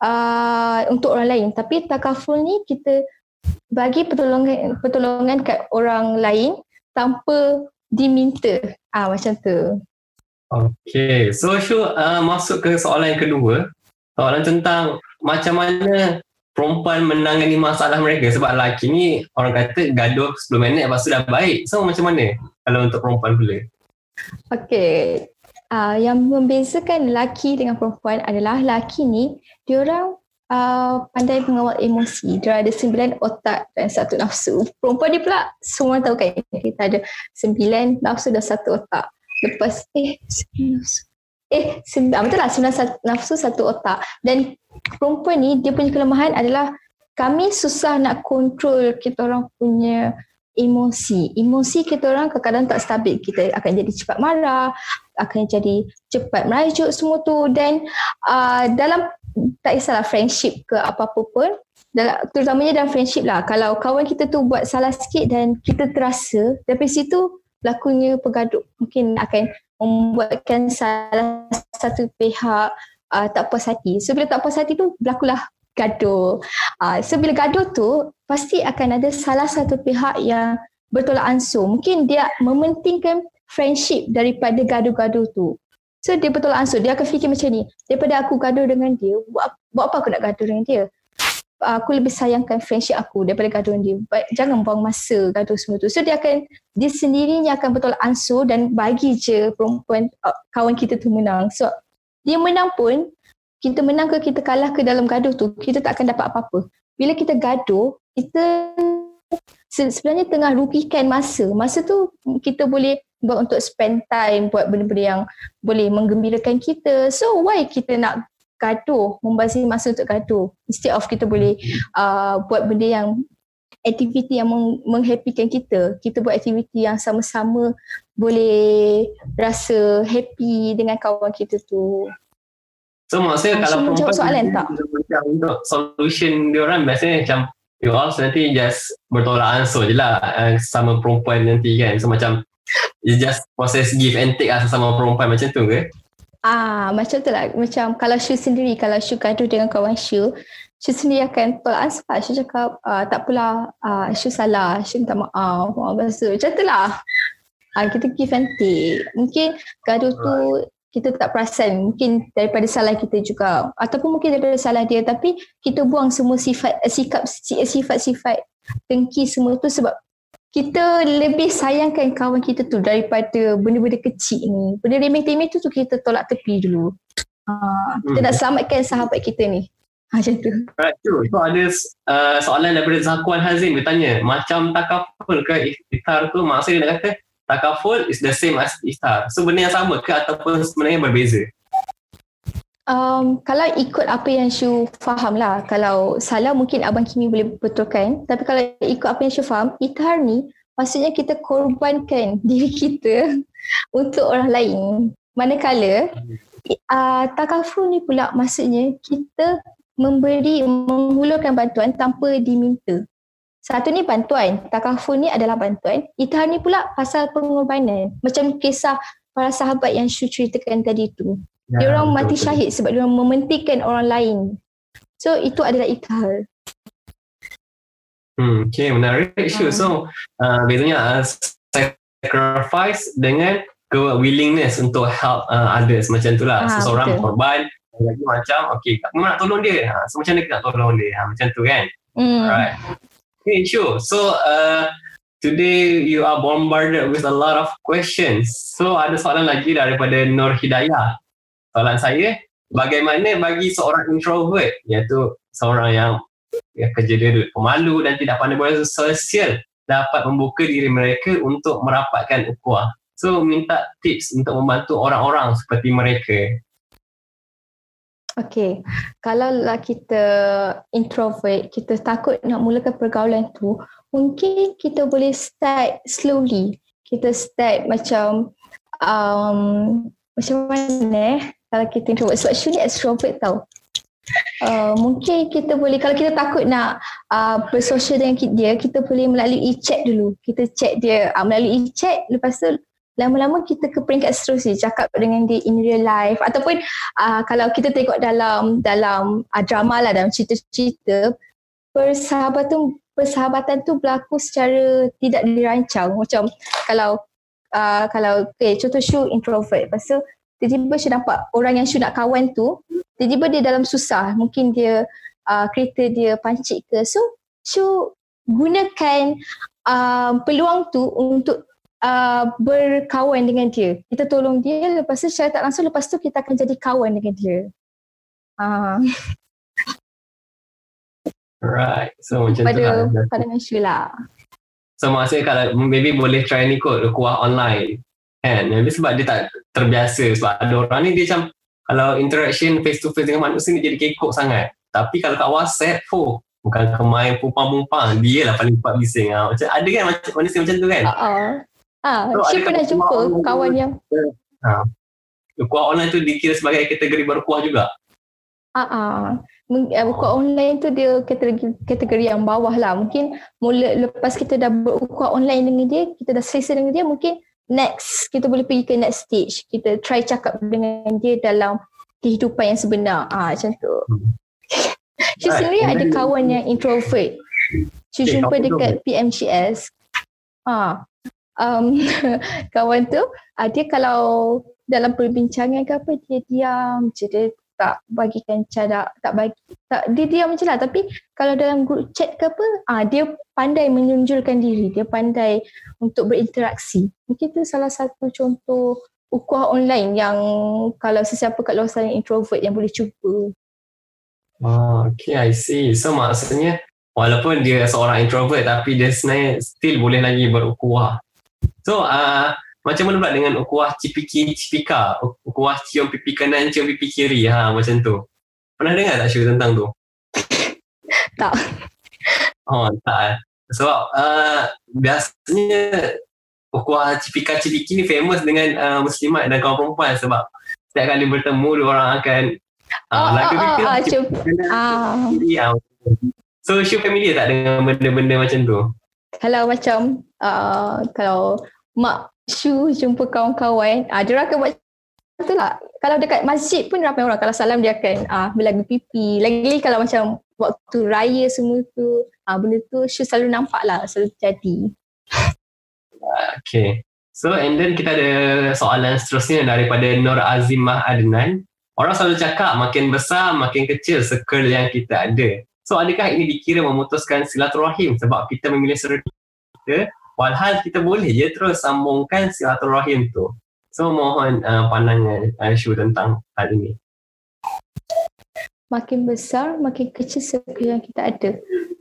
uh, untuk orang lain. Tapi takaful ni kita bagi pertolongan pertolongan kat orang lain tanpa diminta. Ah macam tu. Okay, so Shu uh, masuk ke soalan yang kedua. Soalan tentang macam mana perempuan menangani masalah mereka sebab lelaki ni orang kata gaduh 10 minit lepas tu dah baik. So macam mana kalau untuk perempuan pula? Okay, uh, yang membezakan lelaki dengan perempuan adalah lelaki ni diorang uh, pandai mengawal emosi. Dia ada sembilan otak dan satu nafsu. Perempuan dia pula semua tahu kan kita ada sembilan nafsu dan satu otak. Lepas eh eh sembilan, betul lah sembilan nafsu satu otak. Dan perempuan ni dia punya kelemahan adalah kami susah nak kontrol kita orang punya emosi. Emosi kita orang kadang-kadang tak stabil. Kita akan jadi cepat marah, akan jadi cepat merajuk semua tu dan uh, dalam tak kisahlah friendship ke apa-apa pun dalam, terutamanya dalam friendship lah. Kalau kawan kita tu buat salah sikit dan kita terasa dari situ lakunya pergaduh mungkin akan membuatkan salah satu pihak uh, tak puas hati. So bila tak puas hati tu berlakulah gaduh. Uh, so bila gaduh tu pasti akan ada salah satu pihak yang bertolak ansur. Mungkin dia mementingkan friendship daripada gaduh-gaduh tu So dia betul ansur. Dia akan fikir macam ni. Daripada aku gaduh dengan dia, buat, buat apa aku nak gaduh dengan dia? Aku lebih sayangkan friendship aku daripada gaduh dengan dia. But, jangan buang masa gaduh semua tu. So dia akan, dia sendirinya akan betul ansur dan bagi je perempuan, uh, kawan kita tu menang. So dia menang pun, kita menang ke kita kalah ke dalam gaduh tu, kita tak akan dapat apa-apa. Bila kita gaduh, kita sebenarnya tengah rugikan masa. Masa tu kita boleh buat untuk spend time buat benda-benda yang boleh menggembirakan kita. So why kita nak gaduh, membazir masa untuk gaduh instead of kita boleh uh, buat benda yang aktiviti yang meng- menghappykan kita. Kita buat aktiviti yang sama-sama boleh rasa happy dengan kawan kita tu. So maksudnya kalau perempuan soalan tak? untuk solution dia orang biasanya macam you all nanti just bertolak ansur je lah uh, sama perempuan nanti kan. So macam It's just proses give and take lah sama perempuan macam tu ke? Ah, macam tu lah. Macam kalau Shu sendiri, kalau Shu gaduh dengan kawan Shu, Shu sendiri akan tolak answer. Shu cakap, uh, tak apalah, uh, Shu salah, Shu minta maaf. Bahasa. Macam tu lah. Uh, kita give and take. Mungkin gaduh tu kita tak perasan mungkin daripada salah kita juga ataupun mungkin daripada salah dia tapi kita buang semua sifat sikap sifat-sifat dengki semua tu sebab kita lebih sayangkan kawan kita tu daripada benda-benda kecil ni. Benda remeh-temeh tu, tu kita tolak tepi dulu. Ha, kita hmm. nak selamatkan sahabat kita ni. Ha, macam tu. Right, tu. So ada uh, soalan daripada Zakuan Hazin bertanya, macam takaful ke iftar tu, maksudnya dia nak kata takaful is the same as iftar. So benda yang sama ke ataupun sebenarnya berbeza? Um, kalau ikut apa yang Syu faham lah, kalau salah mungkin Abang Kimi boleh betulkan. Tapi kalau ikut apa yang Syu faham, ithar ni maksudnya kita korbankan diri kita untuk orang lain. Manakala uh, takafur ni pula maksudnya kita memberi, menghulurkan bantuan tanpa diminta. Satu ni bantuan, takafur ni adalah bantuan. Ithar ni pula pasal pengorbanan. Macam kisah para sahabat yang Syu ceritakan tadi tu. Ya, dia orang mati betul. syahid sebab dia orang mementingkan orang lain. So itu adalah ikhal. Hmm, okay, menarik Sure. Uh. So, uh, bezanya uh, sacrifice dengan ke willingness untuk help uh, others macam tu lah. Ha, Seseorang betul. korban, lagi macam, okay, memang nak tolong dia. Ha, so, macam mana kita nak tolong dia? Ha, macam tu kan? Hmm. Alright. Okay, sure. So, uh, today you are bombarded with a lot of questions. So, ada soalan lagi daripada Nur Hidayah soalan saya bagaimana bagi seorang introvert iaitu seorang yang ya, kerja dia pemalu dan tidak pandai bersosial dapat membuka diri mereka untuk merapatkan ukhuwah. So minta tips untuk membantu orang-orang seperti mereka. Okay, kalau kita introvert, kita takut nak mulakan pergaulan tu, mungkin kita boleh start slowly. Kita start macam um, macam mana eh? kalau kita introvert sebab Shu ni extrovert tau uh, mungkin kita boleh kalau kita takut nak uh, bersosial dengan dia kita boleh melalui chat dulu kita chat dia uh, melalui chat lepas tu lama-lama kita ke peringkat seterusnya cakap dengan dia in real life. Ataupun uh, kalau kita tengok dalam dalam uh, drama lah dalam cerita-cerita persahabatan persahabatan tu berlaku secara tidak dirancang. Macam kalau uh, kalau okay, contoh Shu introvert. Lepas tu tiba-tiba Syu nampak orang yang Syu nak kawan tu tiba-tiba dia dalam susah. Mungkin dia uh, kereta dia pancit ke. So Syu gunakan uh, peluang tu untuk uh, berkawan dengan dia. Kita tolong dia lepas tu secara tak langsung lepas tu kita akan jadi kawan dengan dia. Uh. right so macam pada, tu. lah pandangan lah. So maksudnya kalau maybe boleh try ni kot kuah online. Kan? Jadi sebab dia tak terbiasa sebab ada orang ni dia macam kalau interaction face to face dengan manusia ni jadi kekok sangat. Tapi kalau kat WhatsApp oh, bukan kemain pumpang-pumpang. Dia lah paling cepat bising. Ha. macam ada kan macam manusia macam tu kan? Uh-uh. Ah so, saya pernah jumpa kawan yang ha. kuah online tu dikira sebagai kategori berkuah juga? Ah uh-uh. Buku online tu dia kategori, kategori yang bawah lah. Mungkin mula lepas kita dah berkuah online dengan dia, kita dah selesai dengan dia, mungkin next kita boleh pergi ke next stage. Kita try cakap dengan dia dalam kehidupan yang sebenar. Ah macam tu. She right. sendiri ada kawan yang introvert. She okay, jumpa dekat PMCS ah um, kawan tu ah, dia kalau dalam perbincangan ke apa dia diam je. Dia tak bagikan cara tak bagi tak dia diam je lah. Tapi kalau dalam group chat ke apa ah dia pandai menunjulkan diri. Dia pandai untuk berinteraksi. Mungkin tu salah satu contoh ukuah online yang kalau sesiapa kat luar sana introvert yang boleh cuba. Oh, okay I see. So maksudnya walaupun dia seorang introvert tapi dia sebenarnya still boleh lagi berukuah so uh, macam mana pula dengan ukuah cipiki cipika? Ukuah cium pipi kanan, cium pipi kiri. Ha, macam tu. Pernah dengar tak Syul tentang tu? tak. Oh, tak eh. Sebab uh, biasanya ukuah cipika cipiki ni famous dengan uh, muslimat dan kawan perempuan sebab setiap kali bertemu orang akan uh, oh, lagu oh, oh, oh, cium ah. ah. So Syul familiar tak dengan benda-benda macam tu? Kalau macam uh, kalau mak Shu jumpa kawan-kawan, ah, dia akan buat tu lah. kalau dekat masjid pun ramai orang kalau salam dia akan ah berlagu pipi. Lagi-lagi kalau macam waktu raya semua tu ah benda tu Shu selalu nampak lah selalu jadi. Okay. So and then kita ada soalan seterusnya daripada Nur Azimah Adnan. Orang selalu cakap makin besar makin kecil circle yang kita ada. So adakah ini dikira memutuskan silaturahim sebab kita memilih circle kita walhal kita boleh je terus sambungkan silaturahim tu. So mohon uh, pandangan Aisyu tentang hal ini. Makin besar, makin kecil circle yang kita ada.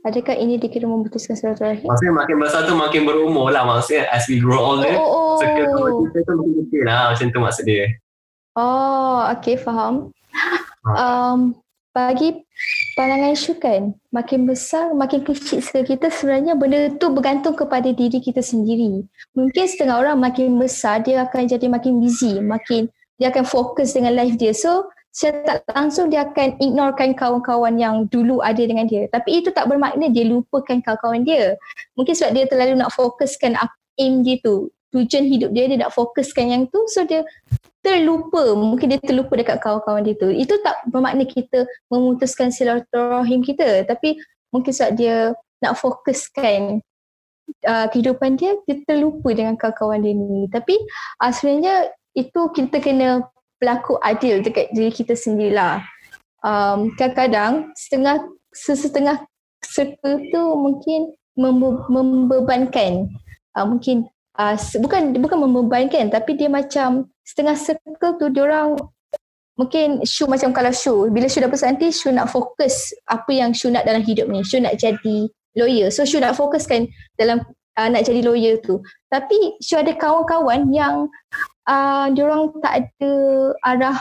Adakah ini dikira memutuskan silaturahim? Maksudnya makin besar tu makin berumur lah. Maksudnya as we grow older, Oh, oh, circle oh. kita tu makin kecil lah. Macam tu maksud dia. Oh, okay, faham. Um, bagi pandangan Syu kan, makin besar, makin kecil skill kita sebenarnya benda tu bergantung kepada diri kita sendiri. Mungkin setengah orang makin besar, dia akan jadi makin busy, makin dia akan fokus dengan life dia. So, secara tak langsung dia akan ignorekan kawan-kawan yang dulu ada dengan dia. Tapi itu tak bermakna dia lupakan kawan-kawan dia. Mungkin sebab dia terlalu nak fokuskan aim dia tu. Tujuan hidup dia, dia nak fokuskan yang tu. So, dia terlupa. Mungkin dia terlupa dekat kawan-kawan dia tu. Itu tak bermakna kita memutuskan silaturahim kita. Tapi mungkin sebab dia nak fokuskan uh, kehidupan dia dia terlupa dengan kawan-kawan dia ni. Tapi uh, sebenarnya itu kita kena berlaku adil dekat diri kita sendirilah. Um, kadang-kadang setengah sesetengah circle tu mungkin membe- membebankan. Uh, mungkin uh, bukan bukan membebankan tapi dia macam setengah circle tu orang mungkin Shu macam kalau Shu bila Shu dah besar nanti Shu nak fokus apa yang Shu nak dalam hidup ni. Shu nak jadi lawyer. So Shu nak fokuskan dalam uh, nak jadi lawyer tu. Tapi Shu ada kawan-kawan yang uh, orang tak ada arah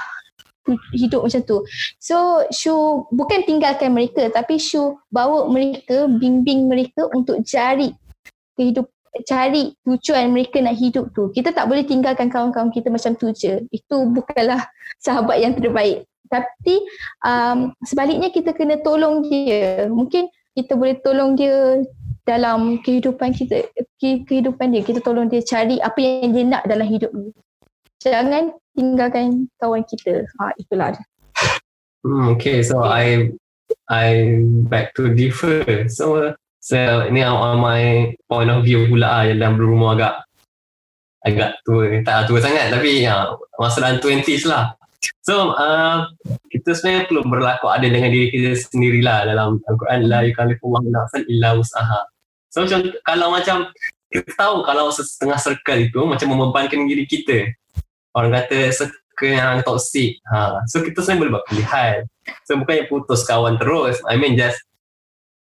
hidup macam tu. So Shu bukan tinggalkan mereka tapi Shu bawa mereka bimbing mereka untuk cari kehidup cari tujuan mereka nak hidup tu. Kita tak boleh tinggalkan kawan-kawan kita macam tu je. Itu bukanlah sahabat yang terbaik. Tapi um, sebaliknya kita kena tolong dia. Mungkin kita boleh tolong dia dalam kehidupan kita, kehidupan dia. Kita tolong dia cari apa yang dia nak dalam hidup ni. Jangan tinggalkan kawan kita. Ha, itulah dia. Hmm, okay, so I I back to differ. So So ini on my point of view pula lah yang dalam berumur agak agak tua, tak tua sangat tapi ya, masa dalam 20s lah. So uh, kita sebenarnya perlu berlaku ada dengan diri kita sendirilah dalam Al-Quran la yukallifullahu nafsan illa wus'aha. So macam kalau macam kita tahu kalau setengah circle itu macam membebankan diri kita. Orang kata circle yang toxic. Ha. So kita sebenarnya boleh buat pilihan. So bukannya putus kawan terus. I mean just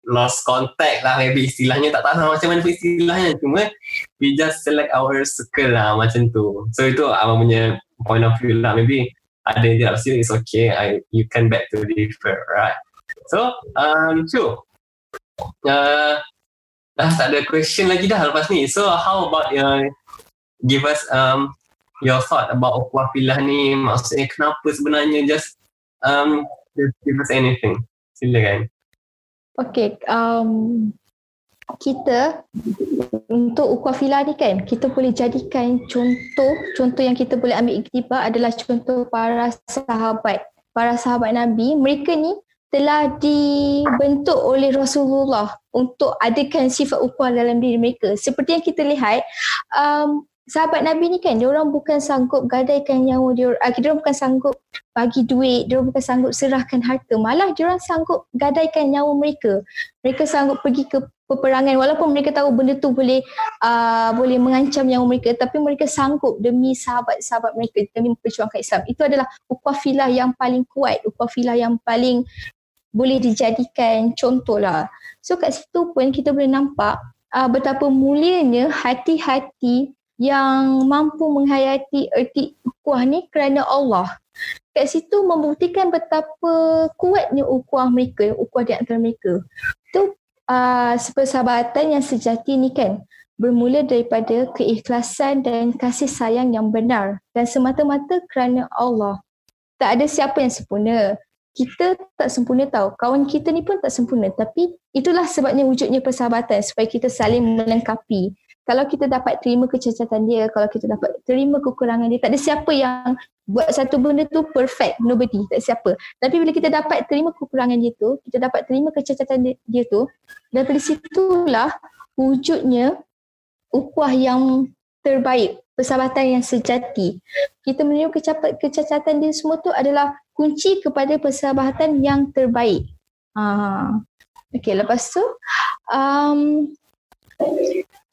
lost contact lah maybe istilahnya. Tak tahu macam mana istilahnya. Cuma we just select our circle lah macam tu. So itu abang punya point of view lah. Maybe ada yang tidak sini it's okay. I, you can back to differ right? So um Chu uh, dah tak ada question lagi dah lepas ni. So how about uh, give us um your thought about filah ni? Maksudnya kenapa sebenarnya just um give us anything? Silakan Okay, um, kita untuk ukhuwah filah ni kan, kita boleh jadikan contoh, contoh yang kita boleh ambil iktibar adalah contoh para sahabat. Para sahabat Nabi, mereka ni telah dibentuk oleh Rasulullah untuk adakan sifat ukhuwah dalam diri mereka. Seperti yang kita lihat, um, sahabat Nabi ni kan, dia orang bukan sanggup gadaikan nyawa dia, uh, dia orang bukan sanggup bagi duit, dia orang bukan sanggup serahkan harta. Malah dia orang sanggup gadaikan nyawa mereka. Mereka sanggup pergi ke peperangan walaupun mereka tahu benda tu boleh uh, boleh mengancam nyawa mereka tapi mereka sanggup demi sahabat-sahabat mereka demi memperjuangkan Islam. Itu adalah ukhuwah filah yang paling kuat, ukhuwah filah yang paling boleh dijadikan contoh lah. So kat situ pun kita boleh nampak uh, betapa mulianya hati-hati yang mampu menghayati erti ukuah ni kerana Allah. Kat situ membuktikan betapa kuatnya ukuah mereka, ukuah di antara mereka. Itu uh, persahabatan yang sejati ni kan bermula daripada keikhlasan dan kasih sayang yang benar dan semata-mata kerana Allah. Tak ada siapa yang sempurna. Kita tak sempurna tahu. Kawan kita ni pun tak sempurna. Tapi itulah sebabnya wujudnya persahabatan supaya kita saling melengkapi kalau kita dapat terima kecacatan dia, kalau kita dapat terima kekurangan dia, tak ada siapa yang buat satu benda tu perfect. Nobody tak siapa. Tapi bila kita dapat terima kekurangan dia tu kita dapat terima kecacatan dia, dia tu dari situlah wujudnya ukuah yang terbaik persahabatan yang sejati. Kita menerima kecacatan dia semua tu adalah kunci kepada persahabatan yang terbaik. Ha. Okay, lepas tu um,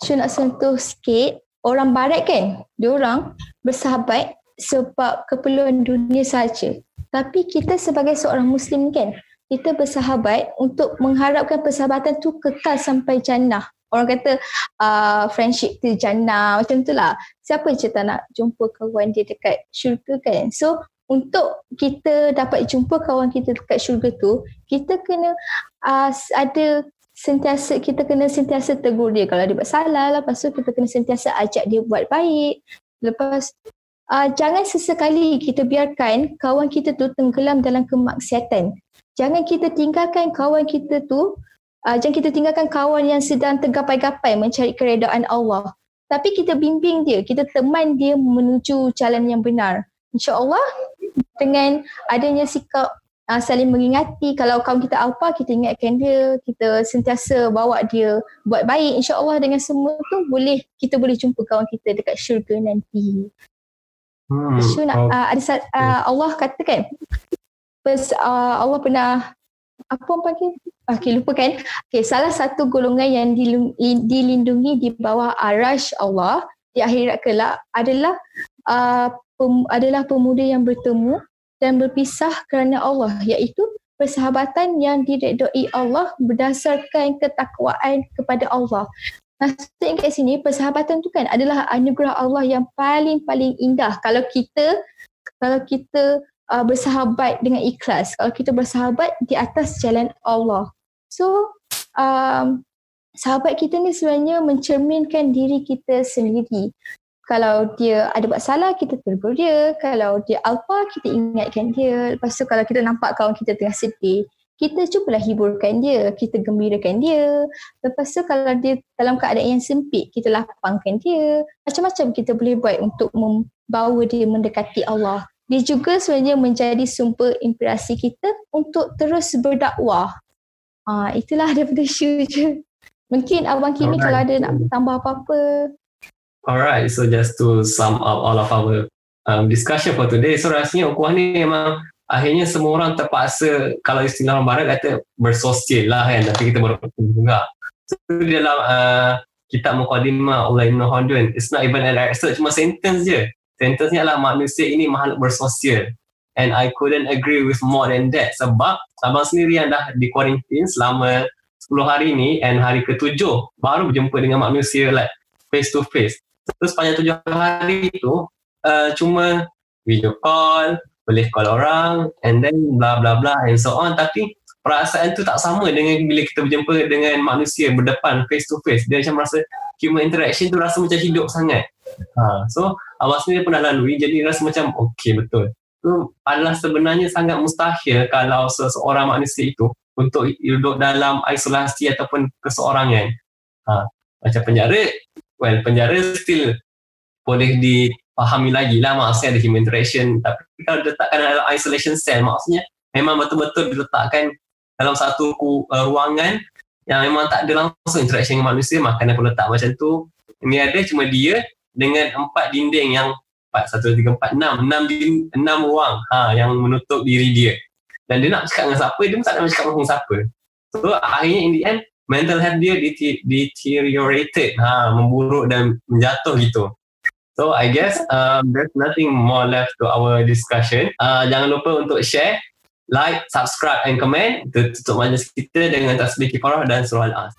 Syul nak sentuh sikit orang barat kan dia orang bersahabat sebab keperluan dunia saja. Tapi kita sebagai seorang Muslim kan, kita bersahabat untuk mengharapkan persahabatan tu kekal sampai jannah. Orang kata uh, friendship tu jannah macam tu lah. Siapa je tak nak jumpa kawan dia dekat syurga kan? So untuk kita dapat jumpa kawan kita dekat syurga tu, kita kena uh, ada sentiasa kita kena sentiasa tegur dia kalau dia buat salah lepas tu kita kena sentiasa ajak dia buat baik lepas uh, jangan sesekali kita biarkan kawan kita tu tenggelam dalam kemaksiatan. Jangan kita tinggalkan kawan kita tu, uh, jangan kita tinggalkan kawan yang sedang tergapai-gapai mencari keredaan Allah. Tapi kita bimbing dia, kita teman dia menuju jalan yang benar. InsyaAllah dengan adanya sikap uh, saling mengingati kalau kawan kita apa kita ingatkan dia kita sentiasa bawa dia buat baik insyaallah dengan semua tu boleh kita boleh jumpa kawan kita dekat syurga nanti Hmm. So nak uh, ada uh, Allah katakan Pers, uh, Allah pernah apa orang panggil? Okey lupa kan? Okey salah satu golongan yang dilindungi di bawah arash Allah di akhirat kelak adalah uh, pem, adalah pemuda yang bertemu dan berpisah kerana Allah iaitu persahabatan yang diredoi Allah berdasarkan ketakwaan kepada Allah. Maksudnya kat sini persahabatan tu kan adalah anugerah Allah yang paling-paling indah kalau kita kalau kita uh, bersahabat dengan ikhlas, kalau kita bersahabat di atas jalan Allah. So um, sahabat kita ni sebenarnya mencerminkan diri kita sendiri. Kalau dia ada buat salah, kita tegur dia. Kalau dia alpa, kita ingatkan dia. Lepas tu kalau kita nampak kawan kita tengah sedih, kita cubalah hiburkan dia, kita gembirakan dia. Lepas tu kalau dia dalam keadaan yang sempit, kita lapangkan dia. Macam-macam kita boleh buat untuk membawa dia mendekati Allah. Dia juga sebenarnya menjadi sumber inspirasi kita untuk terus berdakwah. Ha, itulah daripada Shu je. Mungkin Abang Kimi Alright. kalau ada nak tambah apa-apa. Alright, so just to sum up all of our um, discussion for today. So rasanya ukuah ni memang akhirnya semua orang terpaksa kalau istilah orang barat kata bersosial lah kan tapi kita baru juga. So dalam uh, kitab Muqaddimah Allah Ibn Khaldun it's not even an excerpt cuma sentence je. Sentence ni adalah manusia ini makhluk bersosial. And I couldn't agree with more than that sebab abang sendiri yang dah di quarantine selama 10 hari ni and hari ketujuh baru berjumpa dengan manusia like face to face terus sepanjang tujuh hari tu uh, cuma video call boleh call orang and then bla bla bla and so on tapi perasaan tu tak sama dengan bila kita berjumpa dengan manusia berdepan face to face dia macam rasa human interaction tu rasa macam hidup sangat ha. so awak sendiri pernah lalui jadi rasa macam okay betul tu adalah sebenarnya sangat mustahil kalau seseorang manusia itu untuk hidup dalam isolasi ataupun keseorangan ha. macam penjara well penjara still boleh di fahami lagi lah maksudnya ada human interaction. Tapi kalau diletakkan dalam isolation cell maksudnya memang betul-betul diletakkan dalam satu uh, ruangan yang memang tak ada langsung interaction dengan manusia makan aku letak macam tu. Ini ada cuma dia dengan empat dinding yang empat satu tiga empat enam. Enam enam ruang ha, yang menutup diri dia. Dan dia nak cakap dengan siapa dia pun tak nak cakap dengan siapa. So akhirnya in the end mental health dia deteriorated ha, memburuk dan menjatuh gitu So I guess um, there's nothing more left to our discussion. Uh, jangan lupa untuk share, like, subscribe and comment. Tutup majlis kita dengan tasbih kifarah dan surah al-as.